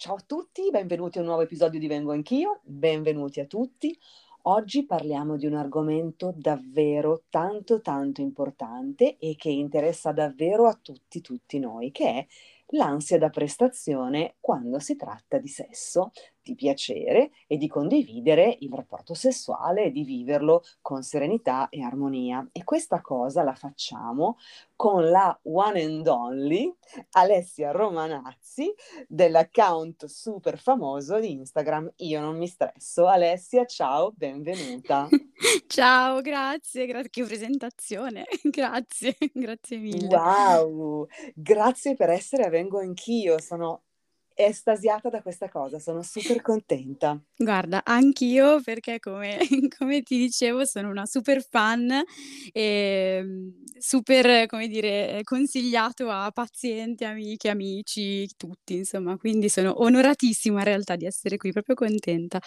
Ciao a tutti, benvenuti a un nuovo episodio di Vengo Anch'io, benvenuti a tutti. Oggi parliamo di un argomento davvero tanto tanto importante e che interessa davvero a tutti tutti noi, che è l'ansia da prestazione quando si tratta di sesso, di piacere e di condividere il rapporto sessuale e di viverlo con serenità e armonia. E questa cosa la facciamo con la one and only Alessia Romanazzi dell'account super famoso di Instagram Io non mi stresso. Alessia, ciao, benvenuta. ciao, grazie, grazie, che presentazione. grazie, grazie mille. Wow, grazie per essere a Vengo Anch'io, sono estasiata da questa cosa, sono super contenta. Guarda, anch'io perché come, come ti dicevo sono una super fan e super, come dire, consigliato a pazienti, amiche, amici, tutti, insomma, quindi sono onoratissima in realtà di essere qui, proprio contenta.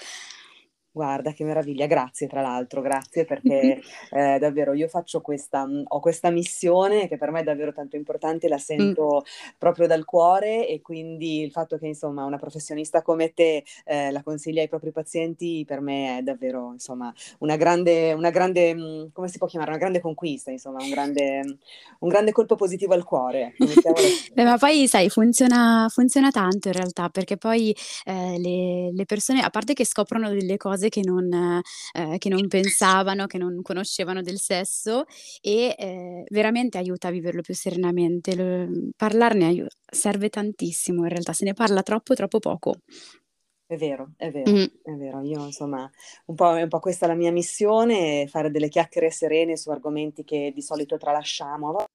Guarda che meraviglia, grazie tra l'altro, grazie perché eh, davvero io faccio questa, mm, ho questa missione che per me è davvero tanto importante, la sento mm. proprio dal cuore e quindi il fatto che insomma una professionista come te eh, la consiglia ai propri pazienti per me è davvero insomma una grande, una grande, mm, come si può chiamare, una grande conquista, insomma un grande, un grande colpo positivo al cuore. Beh, ma poi sai, funziona, funziona tanto in realtà perché poi eh, le, le persone, a parte che scoprono delle cose cose che non, eh, che non pensavano, che non conoscevano del sesso e eh, veramente aiuta a viverlo più serenamente. Lo, parlarne aiuta, serve tantissimo in realtà, se ne parla troppo, troppo poco. È vero, è vero, mm. è vero. Io insomma, un po', un po' questa è la mia missione, fare delle chiacchiere serene su argomenti che di solito tralasciamo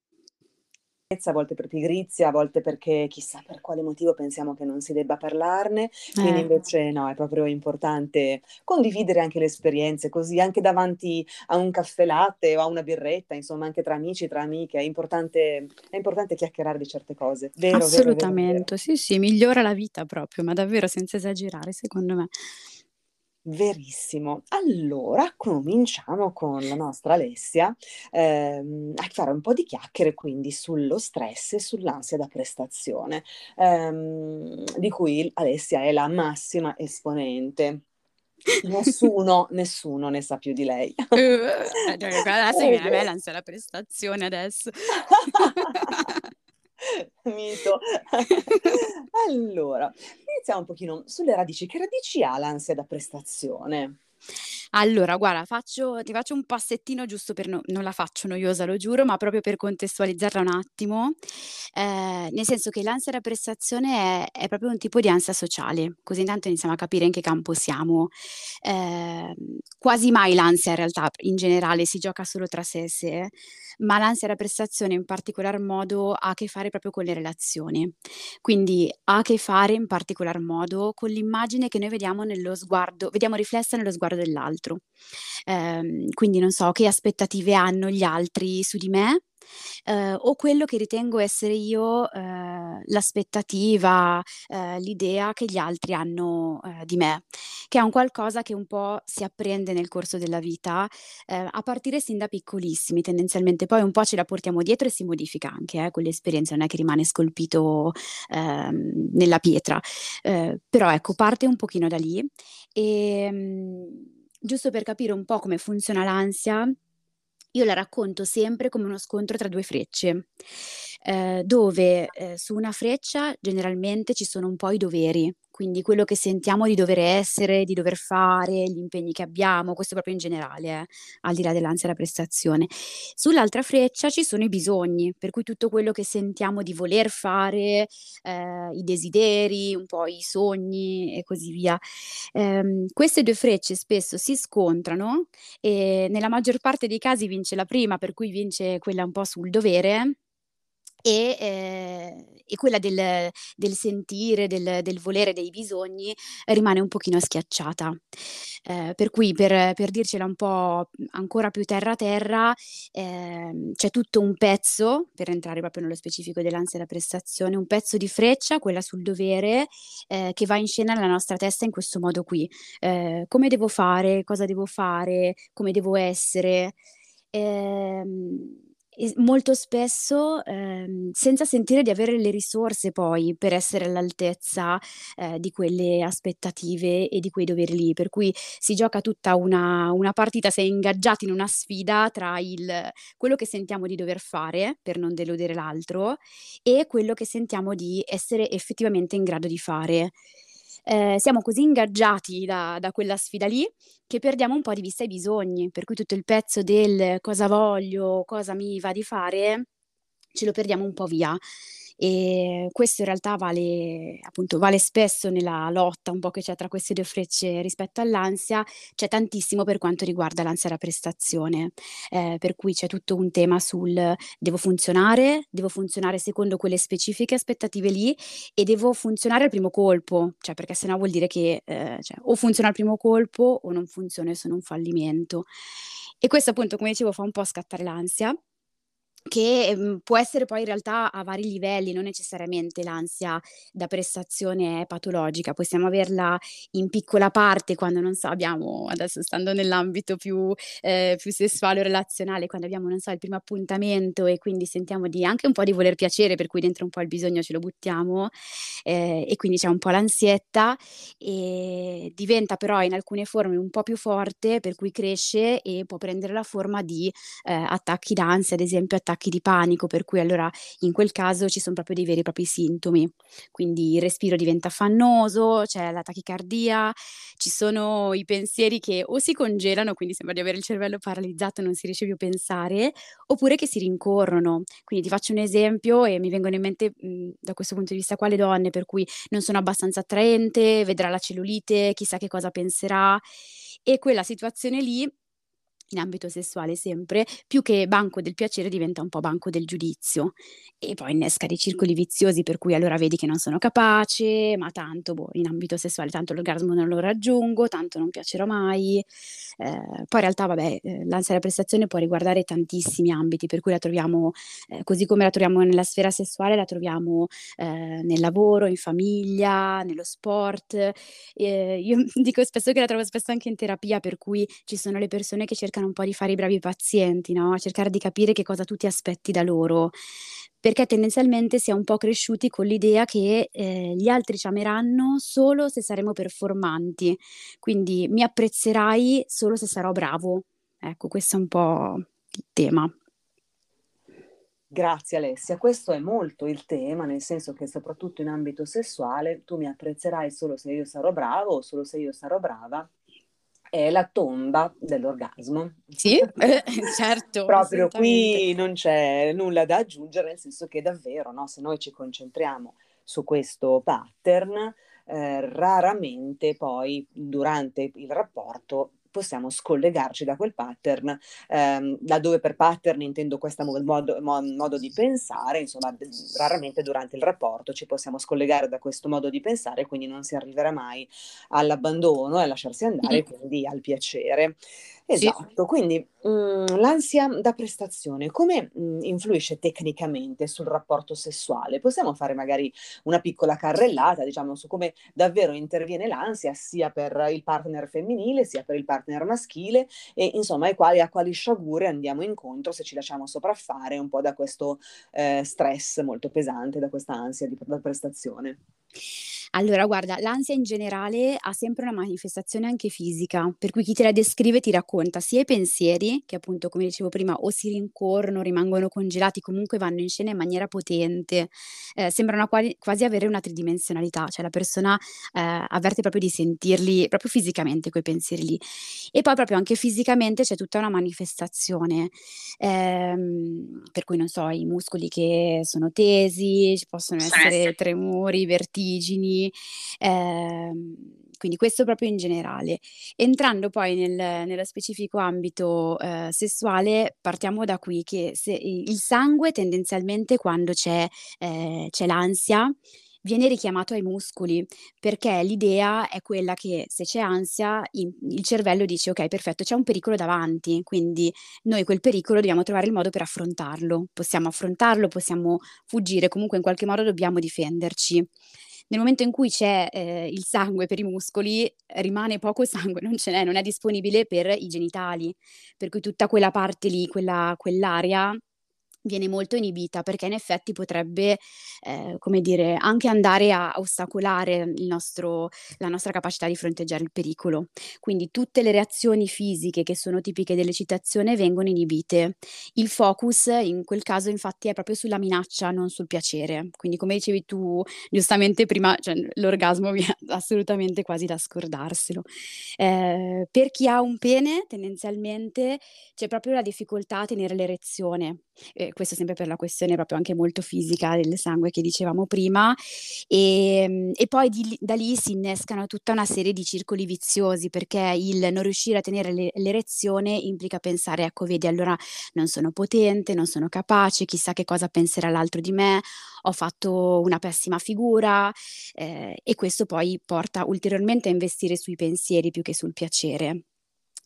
a volte per pigrizia, a volte perché chissà per quale motivo pensiamo che non si debba parlarne, quindi eh. invece no, è proprio importante condividere anche le esperienze, così anche davanti a un caffè latte o a una birretta, insomma anche tra amici, tra amiche, è importante, è importante chiacchierare di certe cose. Vero, Assolutamente, vero, vero, sì sì, migliora la vita proprio, ma davvero senza esagerare secondo me. Verissimo. Allora, cominciamo con la nostra Alessia ehm, a fare un po' di chiacchiere quindi sullo stress e sull'ansia da prestazione, ehm, di cui Alessia è la massima esponente. Nessuno, nessuno ne sa più di lei. Uh, adesso mi viene l'ansia da prestazione adesso. Mito. allora, iniziamo un pochino sulle radici. Che radici ha l'ansia da prestazione? Allora, guarda, faccio ti faccio un passettino giusto per no non la faccio noiosa, lo giuro, ma proprio per contestualizzarla un attimo, ehm, nel senso che l'ansia da prestazione è è proprio un tipo di ansia sociale, così intanto iniziamo a capire in che campo siamo. Ehm, quasi mai l'ansia in realtà, in generale, si gioca solo tra sé e sé, ma l'ansia da prestazione in particolar modo ha a che fare proprio con le relazioni. Quindi ha a che fare in particolar modo con l'immagine che noi vediamo nello sguardo vediamo riflessa nello sguardo dell'altro dell'altro. Ehm, quindi non so che aspettative hanno gli altri su di me, eh, o quello che ritengo essere io eh, l'aspettativa, eh, l'idea che gli altri hanno eh, di me, che è un qualcosa che un po' si apprende nel corso della vita, eh, a partire sin da piccolissimi tendenzialmente, poi un po' ce la portiamo dietro e si modifica anche, eh, quell'esperienza non è che rimane scolpito ehm, nella pietra, però ecco parte un pochino da lì. E ehm, giusto per capire un po' come funziona l'ansia, io la racconto sempre come uno scontro tra due frecce, ehm, dove, ehm, su una freccia generalmente ci sono un po' i doveri, quindi quello che sentiamo di dover essere, di dover fare, gli impegni che abbiamo, questo proprio in generale, eh, al di là dell'ansia da prestazione. Sull'altra freccia ci sono i bisogni, per cui tutto quello che sentiamo di voler fare, ehm, i desideri, un po' i sogni e così via. Ehm, queste due frecce spesso si scontrano e nella maggior parte dei casi vince la prima, per cui vince quella un po' sul dovere e, ehm, e quella del del sentire, del del volere, dei bisogni rimane un pochino schiacciata. Ehm, per cui per per dircela un po' ancora più terra terra, ehm, c'è tutto un pezzo, per entrare proprio nello specifico dell'ansia da prestazione, un pezzo di freccia, quella sul dovere, ehm, che va in scena nella nostra testa in questo modo qui. Ehm, come devo fare? Cosa devo fare? Come devo essere? Ehm E molto spesso, ehm, senza sentire di avere le risorse poi per essere all'altezza, ehm, di quelle aspettative e di quei doveri lì. Per cui si gioca tutta una una partita, si è ingaggiati in una sfida tra il quello che sentiamo di dover fare per non deludere l'altro e quello che sentiamo di essere effettivamente in grado di fare. Ehm, siamo così ingaggiati da da quella sfida lì, che perdiamo un po' di vista i bisogni, per cui tutto il pezzo del cosa voglio, cosa mi va di fare, ce lo perdiamo un po' via. Ehm, questo in realtà vale appunto, vale spesso nella lotta un po' che c'è tra queste 2 frecce rispetto all'ansia, c'è tantissimo per quanto riguarda l'ansia da prestazione. Ehm, per cui c'è tutto un tema sul: devo funzionare, devo funzionare secondo quelle specifiche aspettative lì e devo funzionare al primo colpo, cioè perché se no vuol dire che, ehm, cioè o funziona al primo colpo o non funziona e sono un fallimento. E questo appunto, come dicevo, fa un po' scattare l'ansia che, mhmm, può essere poi in realtà a vari livelli, non necessariamente l'ansia da prestazione è patologica, possiamo averla in piccola parte quando, non so, abbiamo adesso stando nell'ambito più ehm, più sessuale o relazionale, quando abbiamo, non so, il primo appuntamento e quindi sentiamo di anche un po' di voler piacere, per cui dentro un po' il bisogno ce lo buttiamo, ehm, e quindi c'è un po' l'ansietta, ehm, diventa però in alcune forme un po' più forte, per cui cresce e può prendere la forma di, ehm, attacchi d'ansia, ad esempio attacchi di panico, per cui allora in quel caso ci son proprio dei veri e propri sintomi. Quindi il respiro diventa affannoso, c'è la tachicardia, ci sono i pensieri che o si congelano, quindi sembra di avere il cervello paralizzato e non si riesce più a pensare, oppure che si rincorrono. Quindi ti faccio un esempio e mi vengono in mente, mhmm, da questo punto di vista qua le donne per cui non sono abbastanza attraente, vedrà la cellulite, chissà che cosa penserà e quella situazione lì in ambito sessuale sempre, più che banco del piacere diventa un po' banco del giudizio e poi innesca dei circoli viziosi per cui allora vedi che non sono capace, ma tanto, boh, in ambito sessuale tanto l'orgasmo non lo raggiungo, tanto non piacerò mai. Ehm, poi in realtà vabbè, ehm, l'ansia da prestazione può riguardare tantissimi ambiti, per cui la troviamo ehm, così come la troviamo nella sfera sessuale, la troviamo, ehm, nel lavoro, in famiglia, nello sport. Ehm, io dico spesso che la trovo spesso anche in terapia, per cui ci sono le persone che cercano un po' di fare i bravi pazienti, no, cercare di capire che cosa tu ti aspetti da loro, perché tendenzialmente si è un po' cresciuti con l'idea che, ehm, gli altri ci ameranno solo se saremo performanti, quindi mi apprezzerai solo se sarò bravo. Ecco, questo è un po' il tema. Grazie Alessia, questo è molto il tema, nel senso che soprattutto in ambito sessuale tu mi apprezzerai solo se io sarò bravo o solo se io sarò brava è la tomba dell'orgasmo. Sì, eh, certo. Proprio qui non c'è nulla da aggiungere, nel senso che davvero, no, se noi ci concentriamo su questo pattern, eh, raramente poi durante il rapporto possiamo scollegarci da quel pattern, ehm, laddove per pattern intendo questo modo, modo, di pensare, insomma, raramente durante il rapporto ci possiamo scollegare da questo modo di pensare, quindi non si arriverà mai all'abbandono e a lasciarsi andare, mm-hmm. quindi al piacere. Esatto, sì. quindi mh, mhmm, l'ansia da prestazione come mh, mhmm, influisce tecnicamente sul rapporto sessuale? Possiamo fare magari una piccola carrellata, diciamo, su come davvero interviene l'ansia sia per il partner femminile sia per il partner maschile e insomma ai quali, a quali sciagure andiamo incontro se ci lasciamo sopraffare un po' da questo eh, stress molto pesante, da questa ansia di, da prestazione. Allora guarda, l'ansia in generale ha sempre una manifestazione anche fisica, per cui chi te la descrive ti racconta sia i pensieri, che appunto come dicevo prima o si rincorrono, rimangono congelati, comunque vanno in scena in maniera potente, ehm, sembrano quali quasi avere una tridimensionalità, cioè la persona, ehm, avverte proprio di sentirli proprio fisicamente quei pensieri lì. E poi proprio anche fisicamente c'è tutta una manifestazione, ehm, per cui non so, i muscoli che sono tesi, ci possono essere tremori, vertigini, ehm, quindi questo proprio in generale. Entrando poi nel nello specifico ambito, ehm, sessuale, partiamo da qui che se il sangue tendenzialmente quando c'è ehm, c'è l'ansia, viene richiamato ai muscoli, perché l'idea è quella che se c'è ansia in il cervello dice: "Okay, perfetto, c'è un pericolo davanti, quindi noi quel pericolo dobbiamo trovare il modo per affrontarlo. Possiamo affrontarlo, possiamo fuggire, comunque in qualche modo dobbiamo difenderci." Nel momento in cui c'è, ehm, il sangue per i muscoli, rimane poco sangue, non ce n'è, non è disponibile per i genitali, per cui tutta quella parte lì, quella quell'area viene molto inibita perché in effetti potrebbe, ehm, come dire, anche andare a ostacolare nostro la nostra capacità di fronteggiare il pericolo. Quindi tutte le reazioni fisiche che sono tipiche dell'eccitazione vengono inibite. Il focus in quel caso infatti è proprio sulla minaccia, non sul piacere. Quindi come dicevi tu giustamente prima, cioè l'orgasmo viene assolutamente quasi da scordarselo. Ehm, per chi ha un pene tendenzialmente c'è proprio la difficoltà a tenere l'erezione. Ehm, questo sempre per la questione proprio anche molto fisica del sangue che dicevamo prima, ehm, e poi di da lì si innescano tutta una serie di circoli viziosi, perché il non riuscire a tenere l'e l'erezione implica pensare: "Ecco vedi allora non sono potente, non sono capace, chissà che cosa penserà l'altro di me, ho fatto una pessima figura", ehm, e questo poi porta ulteriormente a investire sui pensieri più che sul piacere.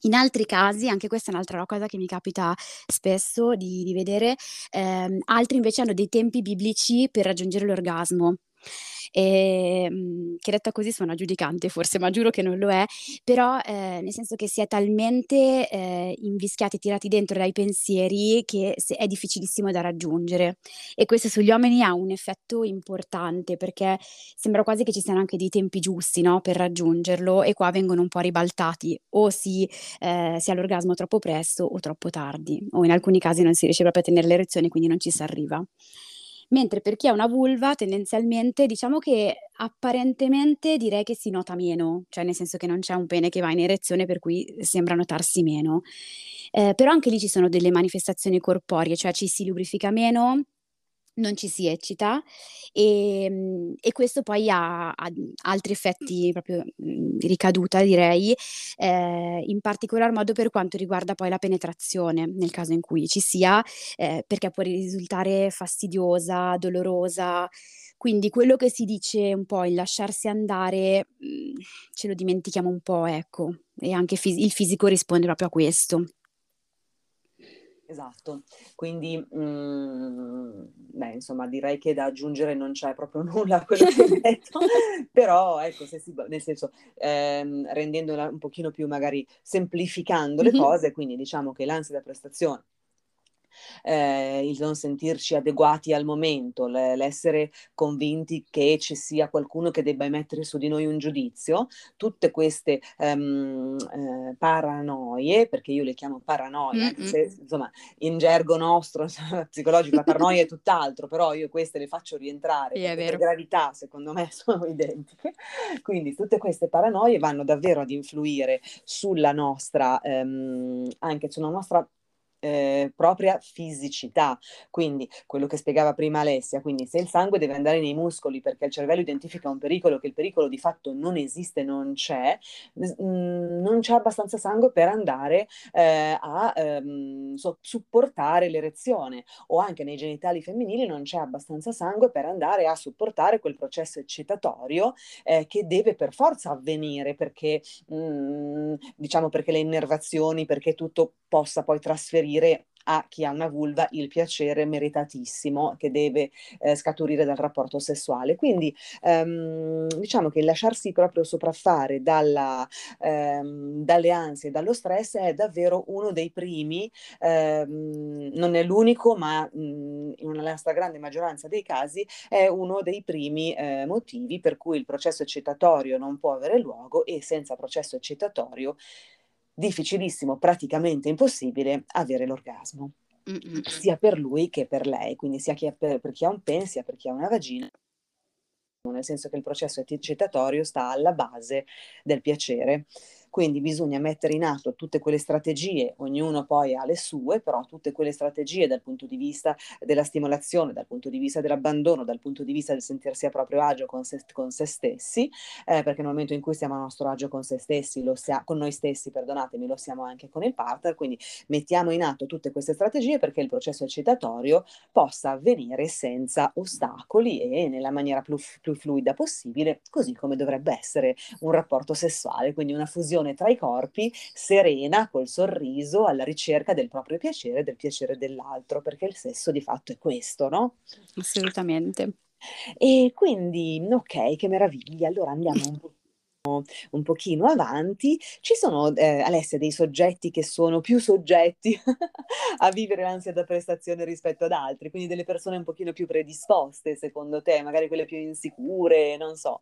In altri casi, anche questa è un'altra cosa che mi capita spesso di di vedere, ehm, altri invece hanno dei tempi biblici per raggiungere l'orgasmo. Ehm, che detta così suona giudicante forse, ma giuro che non lo è, però, ehm, nel senso che si è talmente, ehm, invischiati, tirati dentro dai pensieri che se è difficilissimo da raggiungere. E questo sugli uomini ha un effetto importante, perché sembra quasi che ci siano anche dei tempi giusti, no, per raggiungerlo e qua vengono un po' ribaltati. O si ehm, si ha l'orgasmo troppo presto o troppo tardi, o in alcuni casi non si riesce proprio a tenere l'erezione, quindi non ci s'arriva. Mentre per chi ha una vulva tendenzialmente diciamo che apparentemente direi che si nota meno, cioè nel senso che non c'è un pene che va in erezione per cui sembra notarsi meno. Ehm, però anche lì ci sono delle manifestazioni corporee, cioè ci si lubrifica meno, non ci si eccita, ehm, e questo poi ha ha, mhmm, altri effetti proprio, mhmm, di ricaduta direi, ehm, in particolar modo per quanto riguarda poi la penetrazione, nel caso in cui ci sia, ehm, perché può risultare fastidiosa, dolorosa. Quindi quello che si dice un po' il lasciarsi andare, mhmm, ce lo dimentichiamo un po', ecco, e anche fisi il fisico risponde proprio a questo. Esatto, quindi, mhmm, beh, insomma direi che da aggiungere non c'è proprio nulla a quello che hai detto, però ecco, se si nel senso, ehm, rendendola un pochino più magari semplificando le Mh-mh. cose, quindi diciamo che l'ansia da prestazione ehm, il non sentirci adeguati al momento, l'essere convinti che ci sia qualcuno che debba emettere su di noi un giudizio, tutte queste, ehm, ehm, paranoie, perché io le chiamo paranoie, se insomma in gergo nostro psicologico la paranoia è tutt'altro, però io queste le faccio rientrare Sì, per gravità secondo me sono identiche. Quindi tutte queste paranoie vanno davvero ad influire sulla nostra ehm, anche sulla nostra ehm, propria fisicità. Quindi quello che spiegava prima Alessia, quindi se il sangue deve andare nei muscoli perché il cervello identifica un pericolo, che il pericolo di fatto non esiste, non c'è, mhmm, non c'è abbastanza sangue per andare, ehm, a, ehm, so supportare l'erezione, o anche nei genitali femminili non c'è abbastanza sangue per andare a supportare quel processo eccitatorio, ehm, che deve per forza avvenire perché, mhmm, diciamo perché le innervazioni, perché tutto possa poi trasferire a chi ha una vulva il piacere meritatissimo che deve, ehm, scaturire dal rapporto sessuale. Quindi, ehm, diciamo che lasciarsi proprio sopraffare dalla ehm, dalle ansie e dallo stress è davvero uno dei primi, ehm, non è l'unico, ma, mhmm, in una stragrande maggioranza dei casi è uno dei primi, ehm, motivi per cui il processo eccitatorio non può avere luogo e senza processo eccitatorio difficilissimo, praticamente impossibile, avere l'orgasmo, Mh-mh. sia per lui che per lei, quindi sia chi per per chi ha un pene, sia per chi ha una vagina. Nel senso che il processo eccitatorio sta alla base del piacere. Quindi bisogna mettere in atto tutte quelle strategie, ognuno poi ha le sue, però tutte quelle strategie dal punto di vista della stimolazione, dal punto di vista dell'abbandono, dal punto di vista del sentirsi a proprio agio con se con se stessi, ehm, perché nel momento in cui siamo a nostro agio con se stessi, sia con noi stessi perdonatemi, lo siamo anche con il partner, quindi mettiamo in atto tutte queste strategie perché il processo eccitatorio possa avvenire senza ostacoli e nella maniera più più fluida possibile, così come dovrebbe essere un rapporto sessuale, quindi una fusione tra i corpi serena, col sorriso, alla ricerca del proprio piacere e del piacere dell'altro, perché il sesso di fatto è questo, no? Assolutamente. E quindi okay, che meraviglia. Allora andiamo un po' un pochino avanti, ci sono, eh, Alessia, dei soggetti che sono più soggetti a vivere l'ansia da prestazione rispetto ad altri, quindi delle persone un pochino più predisposte, secondo te, magari quelle più insicure, non so.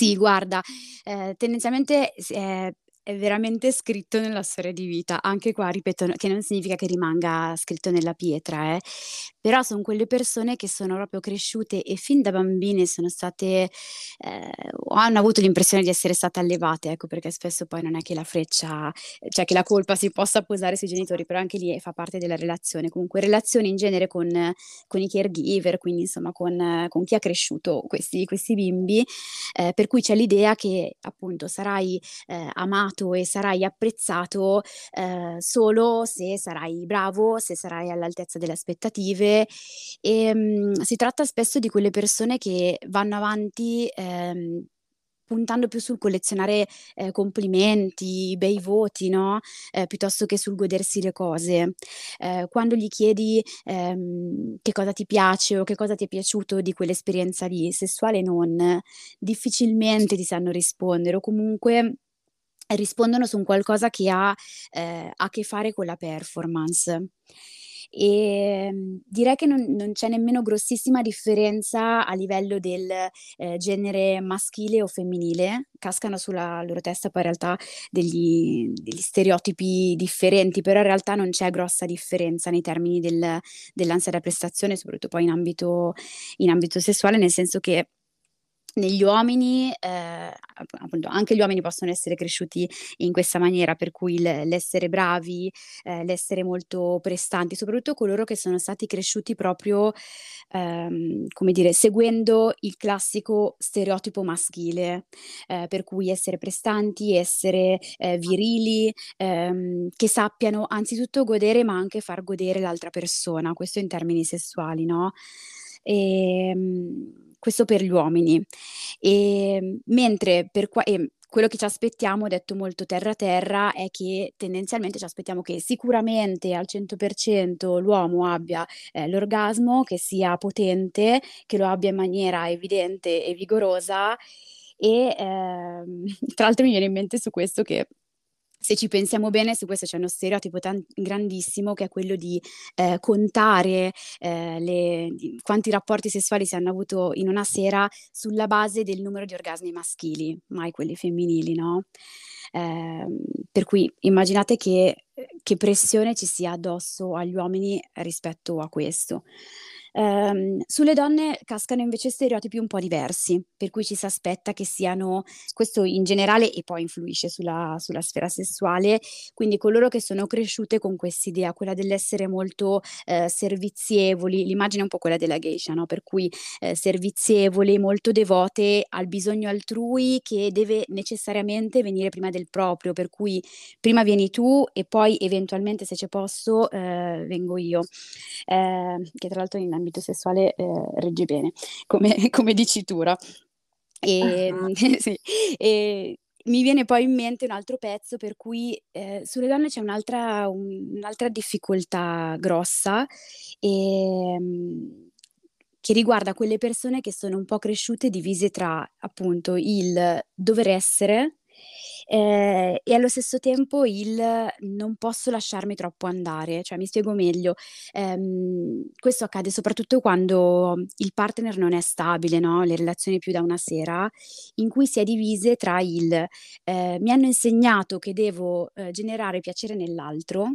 Sì, guarda, eh, tendenzialmente eh, è veramente scritto nella storia di vita. Anche qua ripeto, che non significa che rimanga scritto nella pietra, eh, però son quelle persone che sono proprio cresciute e fin da bambine sono state o hanno avuto l'impressione di essere state allevate, ecco, perché spesso poi non è che la freccia cioè che la colpa si possa posare sui genitori, però anche lì fa parte della relazione. Comunque relazioni in genere con con i caregiver, quindi insomma con con chi ha cresciuto questi questi bimbi, ehm, per cui c'è l'idea che appunto sarai, ehm, amato amato e sarai apprezzato, ehm, solo se sarai bravo, se sarai all'altezza delle aspettative. Ehm, si tratta spesso di quelle persone che vanno avanti, ehm, puntando più sul collezionare, ehm, complimenti, bei voti, no, ehm, piuttosto che sul godersi le cose. Ehm, quando gli chiedi, ehm, che cosa ti piace o che cosa ti è piaciuto di quell'esperienza lì, sessuale e non, difficilmente ti sanno rispondere o comunque rispondono su un qualcosa che ha, ehm, a che fare con la performance. Ehm, direi che non non c'è nemmeno grossissima differenza a livello del, ehm, genere maschile o femminile, cascano sulla loro testa poi in realtà degli degli stereotipi differenti, però in realtà non c'è grossa differenza nei termini del dell'ansia da prestazione, soprattutto poi in ambito in ambito sessuale, nel senso che negli uomini, ehm, appunto anche gli uomini possono essere cresciuti in questa maniera, per cui l l'essere bravi, ehm, l'essere molto prestanti, soprattutto coloro che sono stati cresciuti proprio, ehm, come dire, seguendo il classico stereotipo maschile, ehm, per cui essere prestanti, essere, ehm, virili, ehm, che sappiano anzitutto godere, ma anche far godere l'altra persona, questo in termini sessuali, no, ehm questo per gli uomini. Ehm, mentre per qua ehm, quello che ci aspettiamo, detto molto terra terra, è che tendenzialmente ci aspettiamo che sicuramente al 100% l'uomo abbia, ehm, l'orgasmo, che sia potente, che lo abbia in maniera evidente e vigorosa e, ehm, tra l'altro mi viene in mente su questo che se ci pensiamo bene, su questo c'è uno stereotipo tan grandissimo che è quello di, ehm, contare, ehm, le quanti rapporti sessuali si hanno avuto in una sera sulla base del numero di orgasmi maschili, mai quelli femminili, no, ehm, per cui immaginate che che pressione ci sia addosso agli uomini rispetto a questo. Ehm, sulle donne cascano invece stereotipi un po' diversi, per cui ci si aspetta che siano questo in generale e poi influisce sulla sulla sfera sessuale, quindi coloro che sono cresciute con quest'idea, quella dell'essere molto, ehm, servizievoli, l'immagine è un po' quella della geisha, no, per cui, ehm, servizievoli, molto devote al bisogno altrui che deve necessariamente venire prima del proprio, per cui prima vieni tu e poi eventualmente se c'è posto, ehm, vengo io. Ehm, che tra l'altro in ambito sessuale, ehm, regge bene, come come dicitura. Ehm, Ah-ah. sì, e mi viene poi in mente un altro pezzo per cui, ehm, sulle donne c'è un'altra un'altra difficoltà grossa, ehm, che riguarda quelle persone che sono un po' cresciute divise tra, appunto, il dover essere, ehm, e allo stesso tempo il non posso lasciarmi troppo andare. Cioè, mi spiego meglio: ehm, questo accade soprattutto quando il partner non è stabile, no, le relazioni più da una sera, in cui si è divise tra il, ehm, mi hanno insegnato che devo, ehm, generare piacere nell'altro,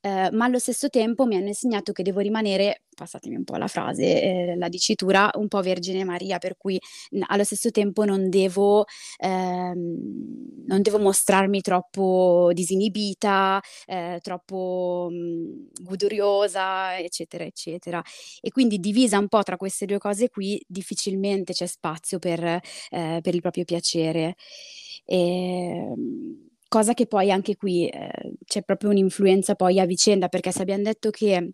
ehm, ma allo stesso tempo mi hanno insegnato che devo rimanere, passatemi un po' la frase, ehm, la dicitura, un po' Vergine Maria, per cui n allo stesso tempo non devo ehm, non devo mostrarmi troppo disinibita, ehm, troppo, mhmm, goduriosa, eccetera, eccetera. E quindi divisa un po' tra queste 2 cose qui, difficilmente c'è spazio per ehm, per il proprio piacere. Ehm, cosa che poi anche qui, ehm, c'è proprio un'influenza poi a vicenda, perché se abbiam detto che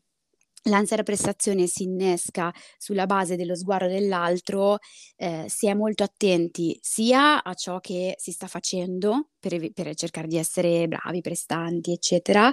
l'ansia da prestazione si innesca sulla base dello sguardo dell'altro, ehm, si è molto attenti sia a ciò che si sta facendo per per cercare di essere bravi, prestanti, eccetera,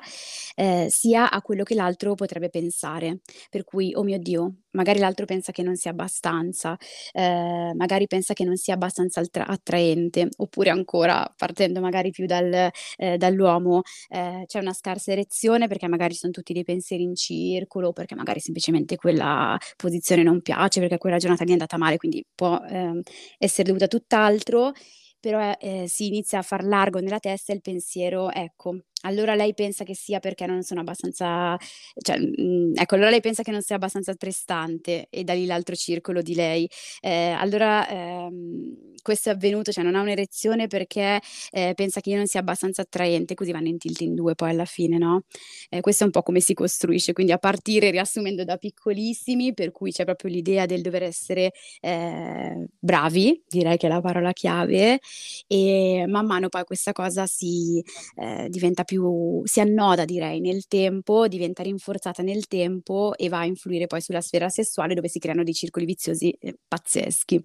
ehm, sia a quello che l'altro potrebbe pensare. Per cui: "Oh mio Dio, magari l'altro pensa che non sia abbastanza, ehm, magari pensa che non sia abbastanza altra attraente." Oppure ancora, partendo magari più dal ehm, dall'uomo, ehm, c'è una scarsa erezione perché magari son tutti dei pensieri in circolo, perché magari semplicemente quella posizione non piace, perché quella giornata gli è andata male, quindi può, ehm, essere dovuta a tutt'altro però, ehm, si inizia a far largo nella testa il pensiero: "Ecco, allora lei pensa che sia perché non sono abbastanza cioè, mhmm, ecco, allora lei pensa che non sia abbastanza prestante", e da lì l'altro circolo di lei. Ehm, allora, ehm, questo è avvenuto, cioè non ha un'erezione perché, ehm, pensa che io non sia abbastanza attraente, così vanno in tilt in 2 poi alla fine, no, ehm, questo è un po' come si costruisce, quindi a partire riassumendo da piccolissimi, per cui c'è proprio l'idea del dover essere, ehm, bravi, direi che è la parola chiave, e man mano poi questa cosa si ehm, diventa più si annoda direi nel tempo, diventa rinforzata nel tempo e va a influire poi sulla sfera sessuale dove si creano dei circoli viziosi, ehm, pazzeschi.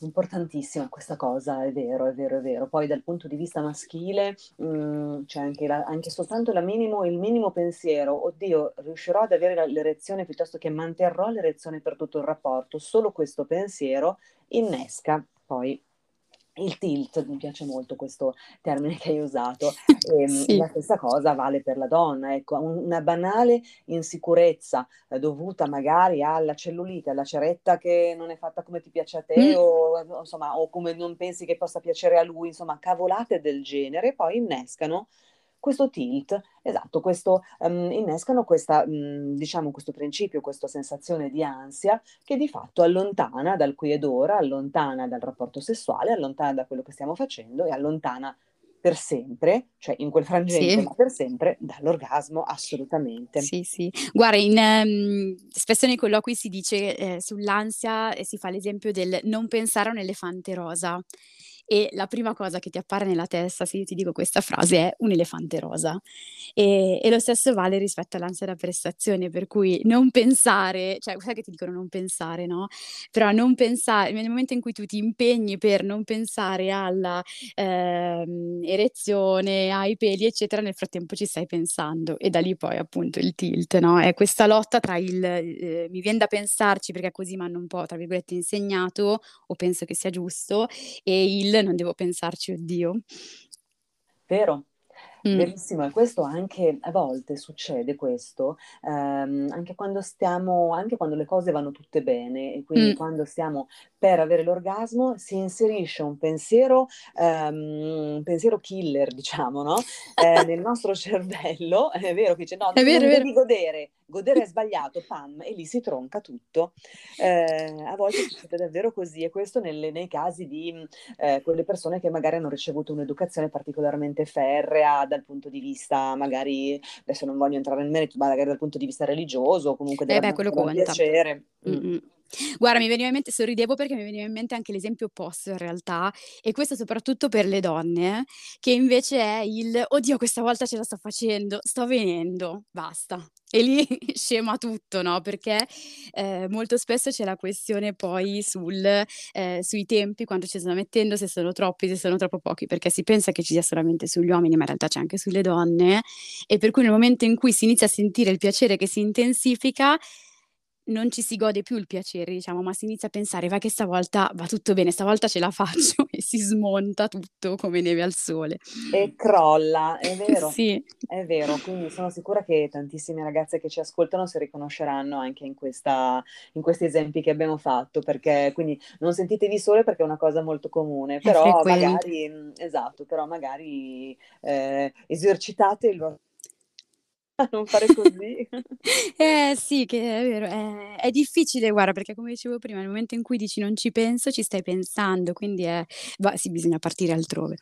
Importantissima questa cosa, è vero, è vero, è vero. Poi dal punto di vista maschile, mhmm, c'è anche anche soltanto minimo il minimo pensiero: "Oddio, riuscirò ad avere l'erezione piuttosto che manterrò l'erezione per tutto il rapporto." Solo questo pensiero innesca poi il tilt, mi piace molto questo termine che hai usato. Ehm, Sì. la stessa cosa vale per la donna, ecco, un una banale insicurezza, ehm, dovuta magari alla cellulite, alla ceretta che non è fatta come ti piace a te o o insomma, o come non pensi che possa piacere a lui, insomma cavolate del genere, poi innescano questo tilt, esatto, questo ehm, innescano questa mhmm, diciamo questo principio, questa sensazione di ansia che di fatto allontana dal qui ed ora, allontana dal rapporto sessuale, allontana da quello che stiamo facendo e allontana per sempre, cioè in quel frangente, Sì. ma per sempre, dall'orgasmo, assolutamente. Sì, sì. Guarda in mhmm, spesso nei colloqui si dice, ehm, sull'ansia e si fa l'esempio del non pensare a un elefante rosa. E la prima cosa che ti appare nella testa se io ti dico questa frase è: un elefante rosa. E e lo stesso vale rispetto all'ansia da prestazione, per cui non pensare cioè sai che ti dicono non pensare, no, però non pensa nel momento in cui tu ti impegni per non pensare alla, ehm, erezione, ai peli, eccetera, nel frattempo ci stai pensando e da lì poi appunto il tilt, no, è questa lotta tra il, ehm, mi vien da pensarci perché così m'hanno un po' tra virgolette "insegnato" o penso che sia giusto, e il non devo pensarci, oddio. Vero, Mh. verissimo. E questo anche a volte succede questo, ehm, anche quando stiamo anche quando le cose vanno tutte bene e quindi Mh. quando stiamo per avere l'orgasmo, si inserisce un pensiero ehm, un pensiero killer diciamo, no, ehm, nel nostro cervello, è vero che dice: "No, è vero. devi godere, godere è sbagliato." Pam, e lì si tronca tutto. Ehm, a volte succede davvero così e questo nelle nei casi di, mhmm, ehm, quelle persone che magari hanno ricevuto un'educazione particolarmente ferrea dal punto di vista magari adesso non voglio entrare nel merito, ma magari dal punto di vista religioso o comunque Eh beh, del conta. piacere. Mh. Guarda, mi veniva in mente sorridevo perché mi veniva in mente anche l'esempio opposto in realtà, e questo soprattutto per le donne, che invece è il: "Oddio questa volta ce la sto facendo, sto venendo, basta." E lì scema tutto, no, perché, ehm, molto spesso c'è la questione poi sul ehm, sui tempi, quanto ci stanno mettendo, se sono troppi, se sono troppo pochi, perché si pensa che ci sia solamente sugli uomini, ma in realtà c'è anche sulle donne, e per cui nel momento in cui si inizia a sentire il piacere che si intensifica, non ci si gode più il piacere diciamo, ma si inizia a pensare: "Vai che stavolta va tutto bene, stavolta ce la faccio." E si smonta tutto come neve al sole. E crolla, è vero, Sì. è vero. Quindi sono sicura che tantissime ragazze che ci ascoltano si riconosceranno anche in questa in questi esempi che abbiamo fatto, perché quindi non sentitevi sole perché è una cosa molto comune, È però magari mhmm, esatto, però magari, ehm, esercitate il vo a non fare così. Eh sì, che è vero, è è difficile guarda, perché come dicevo prima, nel momento in cui dici: "Non ci penso", ci stai pensando, quindi è va sì, bisogna partire altrove.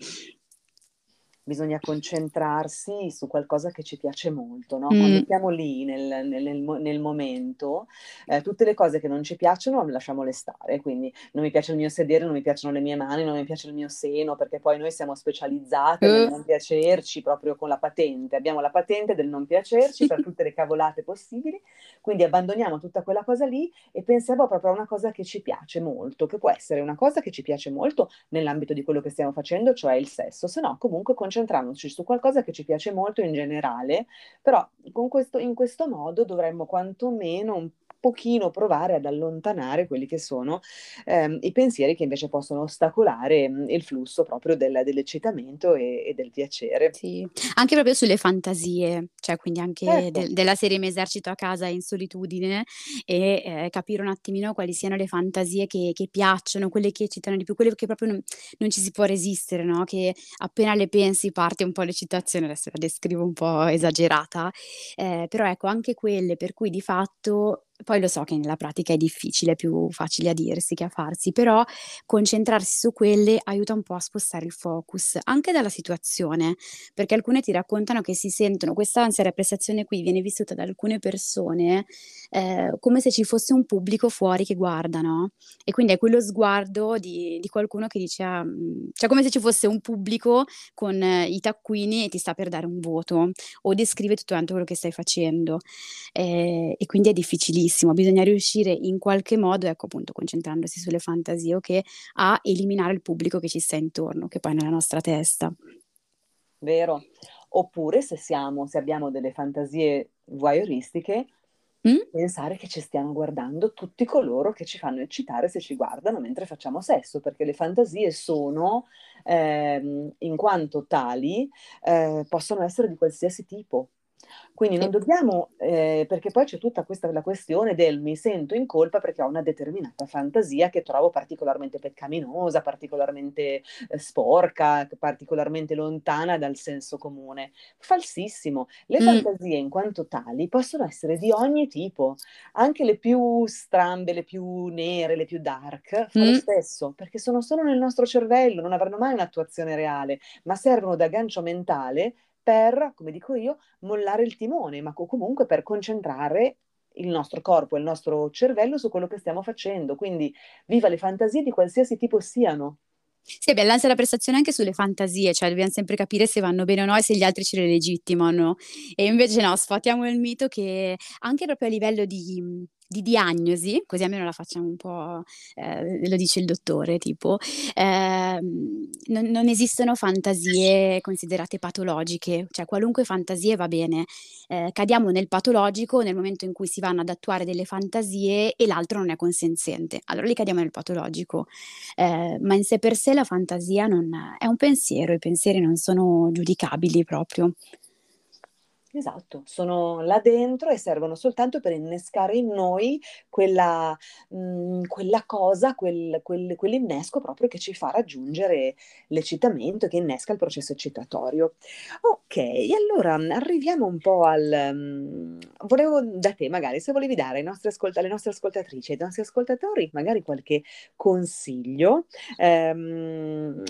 Bisogna concentrarsi su qualcosa che ci piace molto, no? Quando siamo lì nel, nel, nel, nel momento, eh, tutte le cose che non ci piacciono lasciamole stare, quindi non mi piace il mio sedere, non mi piacciono le mie mani, non mi piace il mio seno, perché poi noi siamo specializzate nel non piacerci proprio con la patente, abbiamo la patente del non piacerci per tutte le cavolate possibili, quindi abbandoniamo tutta quella cosa lì e pensiamo proprio a una cosa che ci piace molto, che può essere una cosa che ci piace molto nell'ambito di quello che stiamo facendo, cioè il sesso, se no comunque concentriamoci concentrandoci su qualcosa che ci piace molto in generale, però questo, in questo modo dovremmo quantomeno un pochino provare ad allontanare quelli che sono ehm, i pensieri che invece possono ostacolare mh, il flusso proprio del, dell'eccitamento e, e, del piacere. Sì, anche proprio sulle fantasie, cioè quindi anche certo. de- della serie mi esercito a casa in solitudine e eh, capire un attimino quali siano le fantasie che, che, piacciono, quelle che eccitano di più, quelle che proprio non, non ci si può resistere, no? che appena le pensi parte un po' l'eccitazione, adesso la descrivo un po' esagerata, eh, però ecco anche quelle per cui di fatto poi lo so che nella pratica è difficile, è più facile a dirsi che a farsi, però concentrarsi su quelle aiuta un po' a spostare il focus anche dalla situazione, perché alcune ti raccontano che si sentono, questa ansia da prestazione qui viene vissuta da alcune persone eh, come se ci fosse un pubblico fuori che guarda, no? E quindi è quello sguardo di, di qualcuno che dice, ah, mm", cioè come se ci fosse un pubblico con eh, i taccuini e ti sta per dare un voto o descrive tutto quanto quello che stai facendo. Eh, e quindi è difficilissimo bellissimo, bisogna riuscire in qualche modo, ecco appunto concentrandosi sulle fantasie, ok, a eliminare il pubblico che ci sta intorno, che poi è nella nostra testa. Vero. Oppure se siamo, se abbiamo delle fantasie voyeuristiche, mm? pensare che ci stiano guardando tutti coloro che ci fanno eccitare se ci guardano mentre facciamo sesso, perché le fantasie sono, ehm, in quanto tali, eh, possono essere di qualsiasi tipo. Quindi non dobbiamo, eh, perché poi c'è tutta questa la questione del mi sento in colpa perché ho una determinata fantasia che trovo particolarmente peccaminosa, particolarmente eh, sporca, particolarmente lontana dal senso comune. Falsissimo. Le mm. fantasie in quanto tali possono essere di ogni tipo, anche le più strambe, le più nere, le più dark, fa mm. lo stesso, perché sono solo nel nostro cervello, non avranno mai un'attuazione reale, ma servono da gancio mentale per, come dico io, mollare il timone, ma comunque per concentrare il nostro corpo, il nostro cervello su quello che stiamo facendo. Quindi viva le fantasie di qualsiasi tipo siano. Sì, beh, l'ansia da prestazione anche sulle fantasie, cioè dobbiamo sempre capire se vanno bene o no e se gli altri ce le legittimano. E invece no, sfatiamo il mito che anche proprio a livello di di diagnosi, così almeno la facciamo un po', eh, lo dice il dottore, tipo, eh, non, non, esistono fantasie considerate patologiche, cioè qualunque fantasia va bene. Eh, cadiamo nel patologico nel momento in cui si vanno ad attuare delle fantasie e l'altro non è consenziente. Allora lì cadiamo nel patologico. Eh, ma in sé per sé la fantasia non, è un pensiero, i pensieri non sono giudicabili proprio. Esatto, sono là dentro e servono soltanto per innescare in noi quella, mh, mhmm, quella cosa, quel, quel, quell'innesco proprio che ci fa raggiungere l'eccitamento, che innesca il processo eccitatorio. Ok, allora arriviamo un po' al... Mh, volevo da te magari, se volevi dare ai nostri ascolt- alle nostre ascoltatrici, ai nostri ascoltatori, magari qualche consiglio ehm,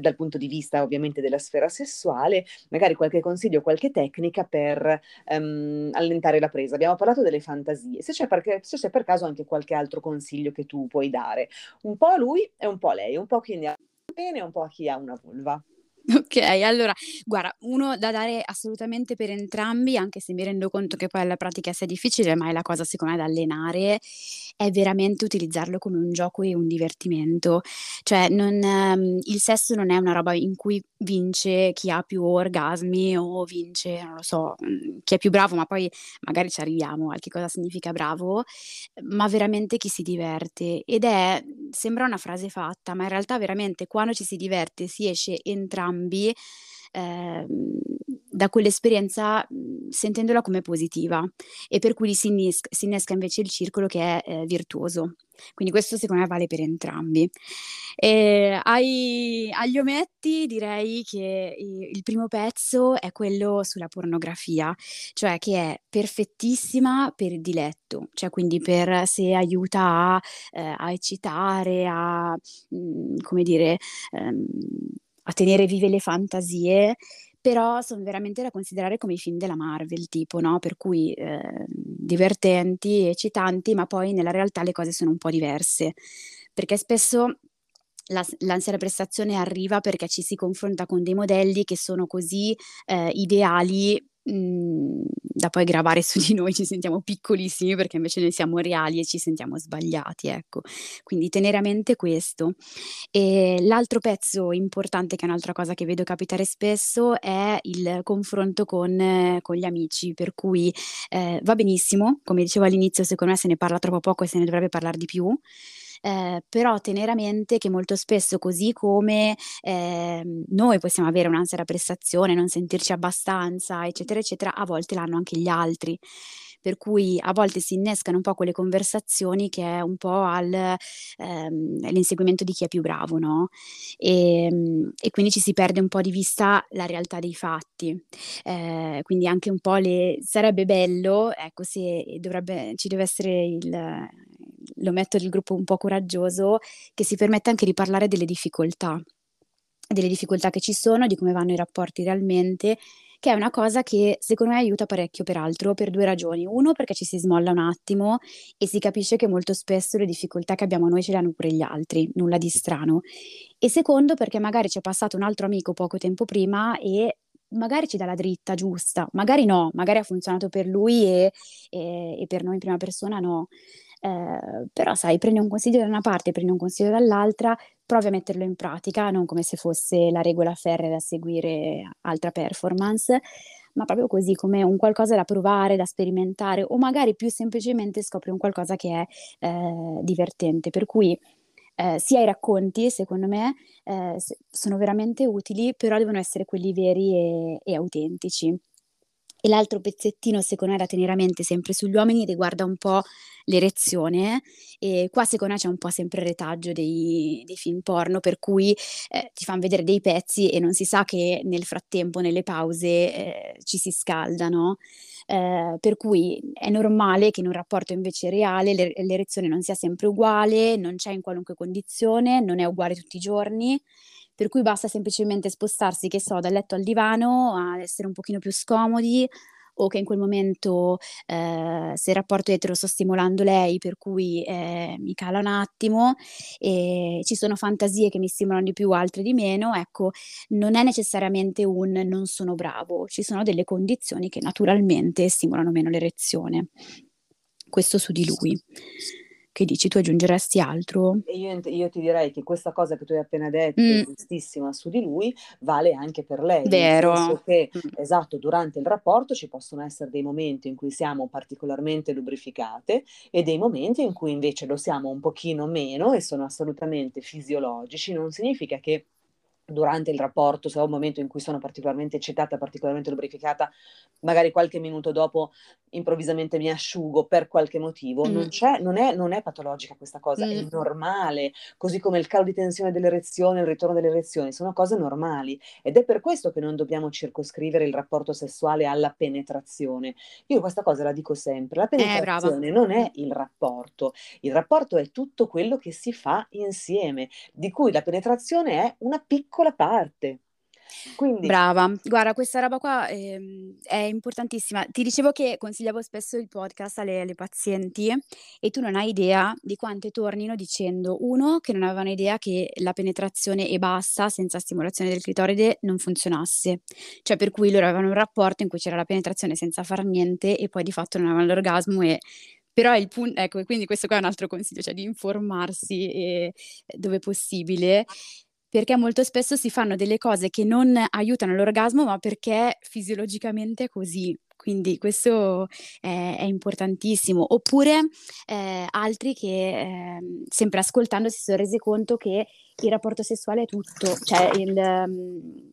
dal punto di vista ovviamente della sfera sessuale, magari qualche consiglio, qualche tecnica per um, allentare la presa. Abbiamo parlato delle fantasie, se c'è, per, se c'è per caso anche qualche altro consiglio che tu puoi dare, un po' a lui e un po' a lei, un po' a chi ne ha bene e un po' a chi ha una vulva. Ok, allora guarda, uno da dare assolutamente per entrambi, anche se mi rendo conto che poi alla pratica sia difficile, ma è la cosa secondo me da allenare, è veramente utilizzarlo come un gioco e un divertimento. Cioè non ehm, il sesso non è una roba in cui vince chi ha più orgasmi o vince, non lo so, mhmm, chi è più bravo, ma poi magari ci arriviamo a che cosa significa bravo, ma veramente chi si diverte. Ed è sembra una frase fatta, ma in realtà veramente quando ci si diverte si esce entrambi entrambi eh, da quell'esperienza sentendola come positiva e per cui si innesca, si innesca invece il circolo che è eh, virtuoso. Quindi questo secondo me vale per entrambi. E ai, agli ometti direi che il primo pezzo è quello sulla pornografia, cioè che è perfettissima per il diletto, cioè quindi per se aiuta a, eh, a eccitare, a, mh, come dire, ehm, a tenere vive le fantasie, però sono veramente da considerare come i film della Marvel, tipo, no? Per cui eh, divertenti, eccitanti, ma poi nella realtà le cose sono un po' diverse, perché spesso la, l'ansia da prestazione arriva perché ci si confronta con dei modelli che sono così eh, ideali Mhmm, da poi gravare su di noi ci sentiamo piccolissimi perché invece noi siamo reali e ci sentiamo sbagliati, ecco. Quindi tenere a mente questo. E l'altro pezzo importante, che è un'altra cosa che vedo capitare spesso, è il confronto con con gli amici, per cui, ehm, va benissimo, come dicevo all'inizio, secondo me se ne parla troppo poco e se ne dovrebbe parlar di più, eh, però tenere a mente che molto spesso così come eh, noi possiamo avere un'ansia da prestazione, non sentirci abbastanza, eccetera, eccetera, a volte l'hanno anche gli altri per cui a volte si innescano un po' quelle conversazioni che è un po' ehm, all'inseguimento di chi è più bravo, no? E, ehm, e, quindi ci si perde un po' di vista la realtà dei fatti. Eh, quindi anche un po' le... sarebbe bello, ecco, se dovrebbe, ci deve essere il, lo metto del gruppo un po' coraggioso, che si permette anche di parlare delle difficoltà, delle difficoltà che ci sono, di come vanno i rapporti realmente, che è una cosa che secondo me aiuta parecchio peraltro per due ragioni. Uno perché ci si smolla un attimo e si capisce che molto spesso le difficoltà che abbiamo noi ce le hanno pure gli altri, nulla di strano. E secondo perché magari c'è passato un altro amico poco tempo prima e magari ci dà la dritta giusta, magari no, magari ha funzionato per lui e, e, e per noi in prima persona no. Eh, però sai, prendi un consiglio da una parte, prendi un consiglio dall'altra, provi a metterlo in pratica, non come se fosse la regola ferrea da seguire altra performance, ma proprio così come un qualcosa da provare, da sperimentare o magari più semplicemente scopri un qualcosa che è eh, divertente. Per cui eh, sia i racconti, secondo me, eh, sono veramente utili, però devono essere quelli veri e, e autentici. E l'altro pezzettino, secondo me, da tenere a mente sempre sugli uomini riguarda un po' l'erezione e qua secondo me c'è un po' sempre il retaggio dei, dei film porno per cui eh, ti fanno vedere dei pezzi e non si sa che nel frattempo, nelle pause, eh, ci si scaldano. Eh, per cui è normale che in un rapporto invece reale l'erezione non sia sempre uguale, non c'è in qualunque condizione, non è uguale tutti i giorni per cui basta semplicemente spostarsi, che so, dal letto al divano, ad essere un pochino più scomodi o che in quel momento eh, se il rapporto etero sto stimolando lei, per cui eh, mi cala un attimo e ci sono fantasie che mi stimolano di più, altre di meno, ecco, non è necessariamente un non sono bravo, ci sono delle condizioni che naturalmente stimolano meno l'erezione. Questo su di lui. Che dici, tu aggiungeresti altro? Io, io, ti direi che questa cosa che tu hai appena detto, mm. giustissima su di lui, vale anche per lei. Vero. Che, mm. esatto, durante il rapporto ci possono essere dei momenti in cui siamo particolarmente lubrificate e dei momenti in cui invece lo siamo un pochino meno e sono assolutamente fisiologici. Non significa che durante il rapporto, se ho un momento in cui sono particolarmente eccitata, particolarmente lubrificata, magari qualche minuto dopo improvvisamente mi asciugo per qualche motivo, mm. non, non, è, non, è, patologica questa cosa, mm. è normale, così come il calo di tensione dell'erezione, il ritorno delle erezioni, sono cose normali ed è per questo che non dobbiamo circoscrivere il rapporto sessuale alla penetrazione. Io questa cosa la dico sempre, la eh, penetrazione eh, non è il rapporto, il rapporto è tutto quello che si fa insieme, di cui la penetrazione è una piccola parte. Quindi... Brava, guarda, questa roba qua eh, è importantissima. Ti dicevo che consigliavo spesso il podcast alle, alle, pazienti e tu non hai idea di quante tornino dicendo, uno, che non avevano idea che la penetrazione e basta, senza stimolazione del clitoride, non funzionasse. Cioè, per cui loro avevano un rapporto in cui c'era la penetrazione senza far niente e poi di fatto non avevano l'orgasmo e però il punto, ecco, quindi questo qua è un altro consiglio, cioè di informarsi e, dove possibile perché molto spesso si fanno delle cose che non aiutano l'orgasmo, ma perché fisiologicamente è così. Quindi questo è, è importantissimo. Oppure eh, altri che eh, sempre ascoltando si sono resi conto che il rapporto sessuale è tutto, cioè il, um,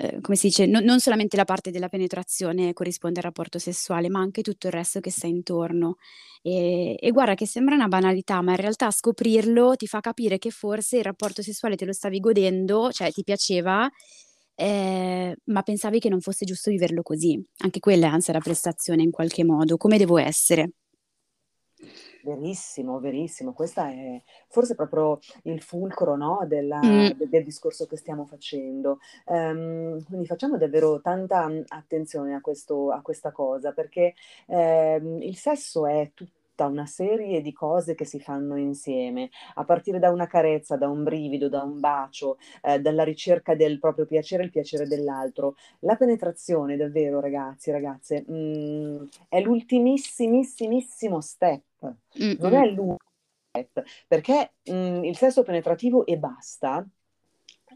eh, come si dice, no, non solamente la parte della penetrazione corrisponde al rapporto sessuale, ma anche tutto il resto che sta intorno. E, e, guarda che sembra una banalità, ma in realtà scoprirlo ti fa capire che forse il rapporto sessuale te lo stavi godendo, cioè ti piaceva, eh, ma pensavi che non fosse giusto viverlo così. Anche quella è ansia da prestazione in qualche modo. Come devo essere? Verissimo, verissimo. Questa è forse proprio il fulcro, no, della, mm. de, del discorso che stiamo facendo. Um, quindi facciamo davvero tanta attenzione a, questo, a questa cosa, perché um, il sesso è tutto una serie di cose che si fanno insieme, a partire da una carezza, da un brivido, da un bacio, eh, dalla ricerca del proprio piacere il piacere dell'altro. La penetrazione, davvero, ragazzi, ragazze, mh, mm, è l'ultimissimissimo step. Non è l'ultimo step, perché mh, mm, il sesso penetrativo e basta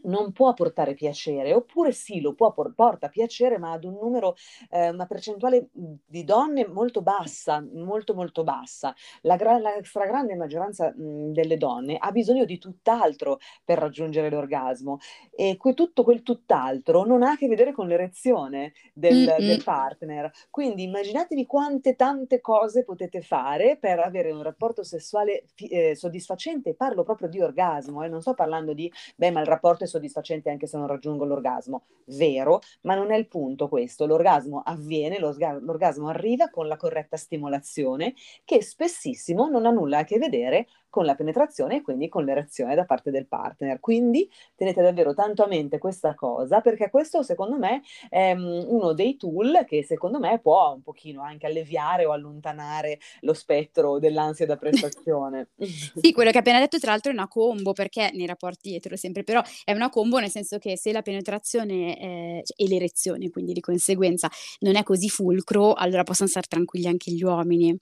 non può portare piacere, oppure sì, lo può por- porta piacere, ma ad un numero, eh, una percentuale di donne molto bassa, molto molto bassa. La, gra- la stragrande maggioranza mh, delle donne ha bisogno di tutt'altro per raggiungere l'orgasmo e que- tutto quel tutt'altro non ha a che vedere con l'erezione del, del partner. Quindi immaginatevi quante tante cose potete fare per avere un rapporto sessuale fi- eh, soddisfacente, parlo proprio di orgasmo, eh, non sto parlando di, beh, ma il rapporto è soddisfacente anche se non raggiungo l'orgasmo. Vero, ma non è il punto questo. L'orgasmo avviene, l'orgasmo arriva con la corretta stimolazione che spessissimo non ha nulla a che vedere con la penetrazione e quindi con l'erezione da parte del partner. Quindi tenete davvero tanto a mente questa cosa perché questo secondo me è um, uno dei tool che secondo me può un pochino anche alleviare o allontanare lo spettro dell'ansia da prestazione. sì, quello che hai appena detto tra l'altro è una combo perché nei rapporti etero sempre, però è una combo nel senso che se la penetrazione è, e l'erezione quindi di conseguenza non è così fulcro, allora possono stare tranquilli anche gli uomini.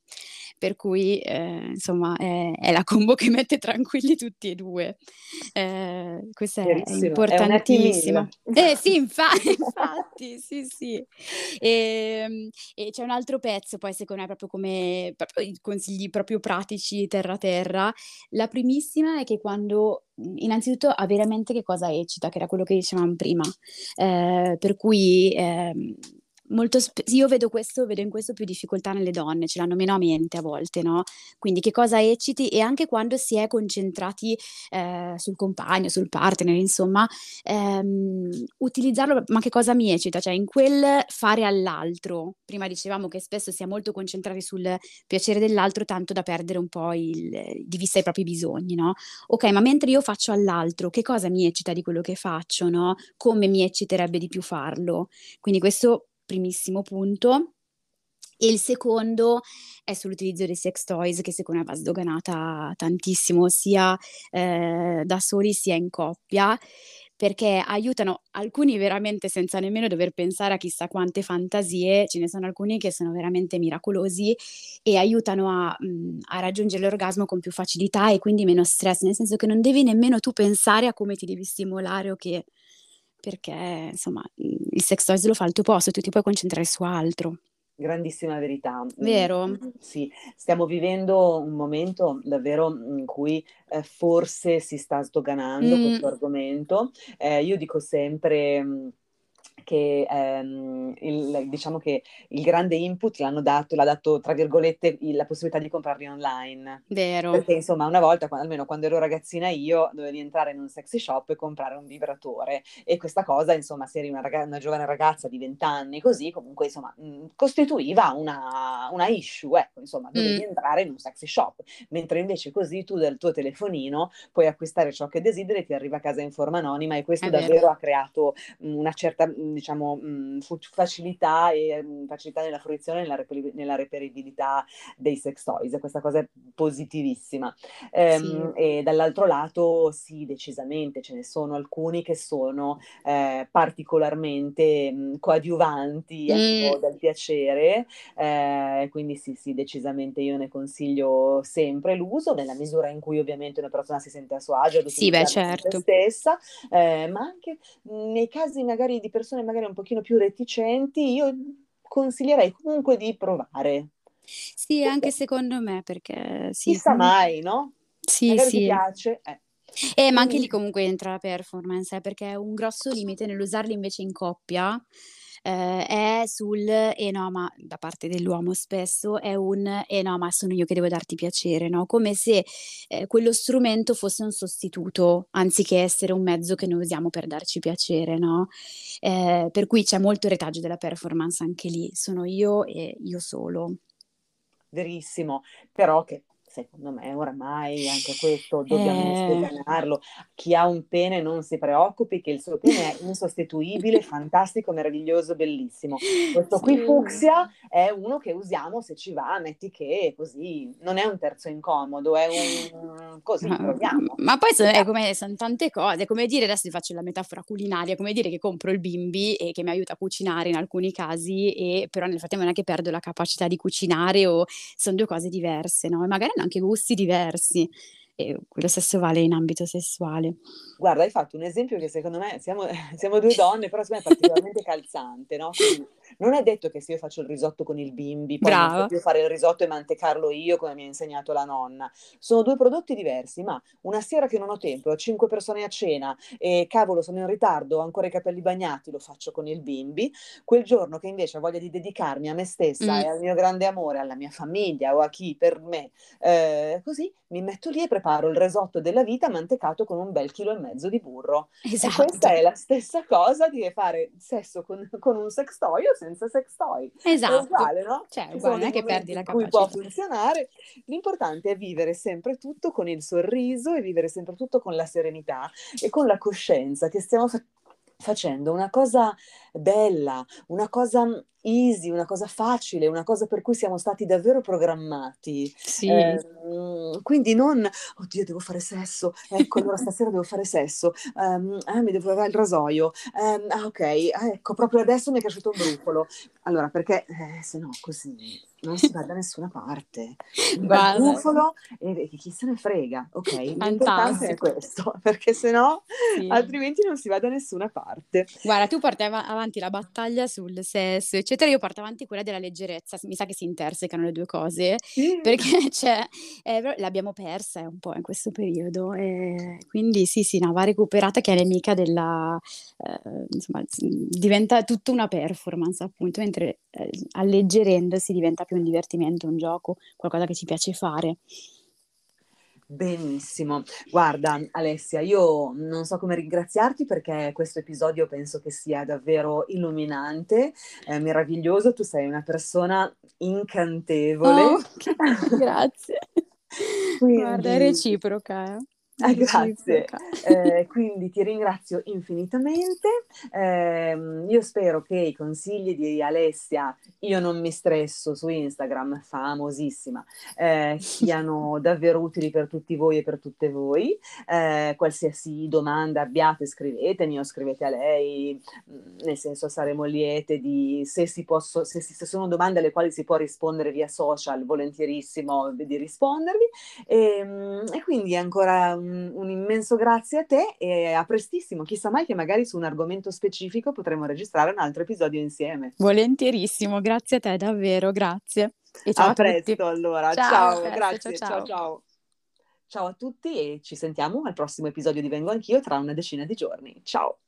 Per cui eh, insomma è, è la combo combo che mette tranquilli tutti e due. Eh, questa è, è importantissima. Eh sì, infatti, infatti sì, sì. E, ehm, e, c'è un altro pezzo, poi secondo me proprio come proprio consigli proprio pratici terra terra. La primissima è che quando innanzitutto avere a mente che cosa eccita, che era quello che dicevamo prima. Eh, per cui eh, molto sp- io vedo questo, vedo in questo più difficoltà nelle donne, ce l'hanno meno a mente a volte, no? Quindi che cosa ecciti e anche quando si è concentrati eh, sul compagno, sul partner, insomma, ehm, utilizzarlo, ma che cosa mi eccita? Cioè in quel fare all'altro, prima dicevamo che spesso si è molto concentrati sul piacere dell'altro tanto da perdere un po' il, di vista i propri bisogni, no? Ok, ma mentre io faccio all'altro, che cosa mi eccita di quello che faccio, no? Come mi ecciterebbe di più farlo? Quindi questo primissimo punto. E il secondo è sull'utilizzo dei sex toys, che secondo me va sdoganata tantissimo, sia eh, da soli sia in coppia, perché aiutano alcuni veramente senza nemmeno dover pensare a chissà quante fantasie, ce ne sono alcuni che sono veramente miracolosi e aiutano a, mh, a raggiungere l'orgasmo con più facilità e quindi meno stress, nel senso che non devi nemmeno tu pensare a come ti devi stimolare o che perché insomma il sex toys lo fa al tuo posto, tu ti puoi concentrare su altro. Grandissima verità. Vero? Mm, sì, stiamo vivendo un momento davvero in cui eh, forse si sta sdoganando mm. questo argomento. Eh, io dico sempre mm, che ehm, il, diciamo che il grande input l'hanno dato, l'ha dato tra virgolette la possibilità di comprarli online. Vero. Perché insomma una volta, almeno quando ero ragazzina io, dovevi entrare in un sexy shop e comprare un vibratore e questa cosa insomma se eri una, raga- una giovane ragazza di 20 anni così comunque insomma mh, costituiva una, una, issue, ecco insomma dovevi mm. entrare in un sexy shop, mentre invece così tu dal tuo telefonino puoi acquistare ciò che desideri e ti arriva a casa in forma anonima e questo È davvero vero. ha creato una certa diciamo, mh, facilità e mh, facilità nella fruizione e nella, reperi- nella, reperibilità dei sex toys. Questa cosa è positivissima. Ehm, sì. E dall'altro lato, sì, decisamente, ce ne sono alcuni che sono eh, particolarmente mh, coadiuvanti ecco, del piacere, eh, quindi sì, sì, decisamente io ne consiglio sempre l'uso, nella misura in cui ovviamente una persona si sente a suo agio sì, beh, certo. se stessa, eh, ma anche nei casi magari di persone magari un pochino più reticenti, io consiglierei comunque di provare. Sì, anche secondo me, perché sì. Chissà mai, no? Sì, magari sì. ti piace. Eh. Eh, ma anche lì comunque entra la performance, eh, perché è un grosso limite nell'usarli invece in coppia eh, è sul "eh no, ma" da parte dell'uomo spesso è un "eh no, ma sono io che devo darti piacere", no, come se, ehm, quello strumento fosse un sostituto, anziché essere un mezzo che noi usiamo per darci piacere, no, ehm, per cui c'è molto retaggio della performance anche lì, sono io e io solo. Verissimo, però che secondo me oramai anche questo dobbiamo eh... Chi ha un pene non si preoccupi che il suo pene è insostituibile, fantastico, meraviglioso, bellissimo. Questo sì. qui fucsia è uno che usiamo se ci va, metti che così, non è un terzo incomodo, è un così, proviamo. Ma poi so, è come, sono tante cose, come dire, adesso ti faccio la metafora culinaria, come dire che compro il bimbi e che mi aiuta a cucinare in alcuni casi, e però nel frattempo non è che perdo la capacità di cucinare o sono due cose diverse, no? E magari anche gusti diversi e quello stesso vale in ambito sessuale. Guarda, hai fatto un esempio che secondo me siamo, siamo due donne, però secondo me è particolarmente calzante, no? Quindi non è detto che se io faccio il risotto con il bimbi, poi Brava. non più fare il risotto e mantecarlo io come mi ha insegnato la nonna. Sono due prodotti diversi, ma una sera che non ho tempo, ho cinque persone a cena e cavolo sono in ritardo, ho ancora i capelli bagnati, lo faccio con il bimbi. Quel giorno che invece ho voglia di dedicarmi a me stessa mm. e al mio grande amore, alla mia famiglia o a chi per me, eh, così mi metto lì e preparo il risotto della vita mantecato con un bel chilo e mezzo di burro. Esatto. E questa è la stessa cosa di fare sesso con, con un sextoy o senza sex toy. Esatto. È uguale, no? Cioè, uguale, non è che perdi la capacità. può funzionare. L'importante è vivere sempre tutto con il sorriso e vivere sempre tutto con la serenità e con la coscienza che stiamo fa- facendo una cosa bella, una cosa easy, una cosa facile, una cosa per cui siamo stati davvero programmati. Sì. Eh, quindi non, oddio, devo fare sesso, ecco, allora stasera devo fare sesso, um, eh, mi devo lavare il rasoio, um, ah, ok, ah, ecco, proprio adesso mi è cresciuto un brufolo. Allora, perché eh, se no così non si va da nessuna parte. Va il brufolo e chi se ne frega, ok? L'importante è questo, perché se no, sì. altrimenti non si va da nessuna parte. Guarda, tu portavi avanti la battaglia sul sesso, eccetera, io porto avanti quella della leggerezza, mi sa che si intersecano le due cose, sì. perché c'è, eh, l'abbiamo persa un po' in questo periodo, e quindi sì, sì, no, va recuperata che è nemica della, eh, insomma, diventa tutta una performance appunto, mentre eh, alleggerendosi diventa più un divertimento, un gioco, qualcosa che ci piace fare. Benissimo. Guarda, Alessia, io non so come ringraziarti perché questo episodio penso che sia davvero illuminante, eh, meraviglioso. Tu sei una persona incantevole. Oh, grazie. Quindi... Guarda, è reciproca. Eh. Ah, grazie. Eh, quindi ti ringrazio infinitamente. Eh, io spero che i consigli di Alessia, io non mi stresso su Instagram, famosissima, eh, siano davvero utili per tutti voi e per tutte voi. Eh, qualsiasi domanda abbiate, scrivetemi o scrivete a lei, mm, nel senso saremo liete di se, si posso, se, se sono domande alle quali si può rispondere via social, volentierissimo di rispondervi. E, ehm, e quindi ancora un, immenso grazie a te e a prestissimo. Chissà mai che magari su un argomento specifico potremo registrare un altro episodio insieme. Volentierissimo, grazie a te davvero, grazie. E ciao a, a presto tutti. allora, ciao, ciao grazie, ciao, ciao. ciao. Ciao a tutti e ci sentiamo al prossimo episodio di Vengo Anch'io tra una decina di giorni. Ciao!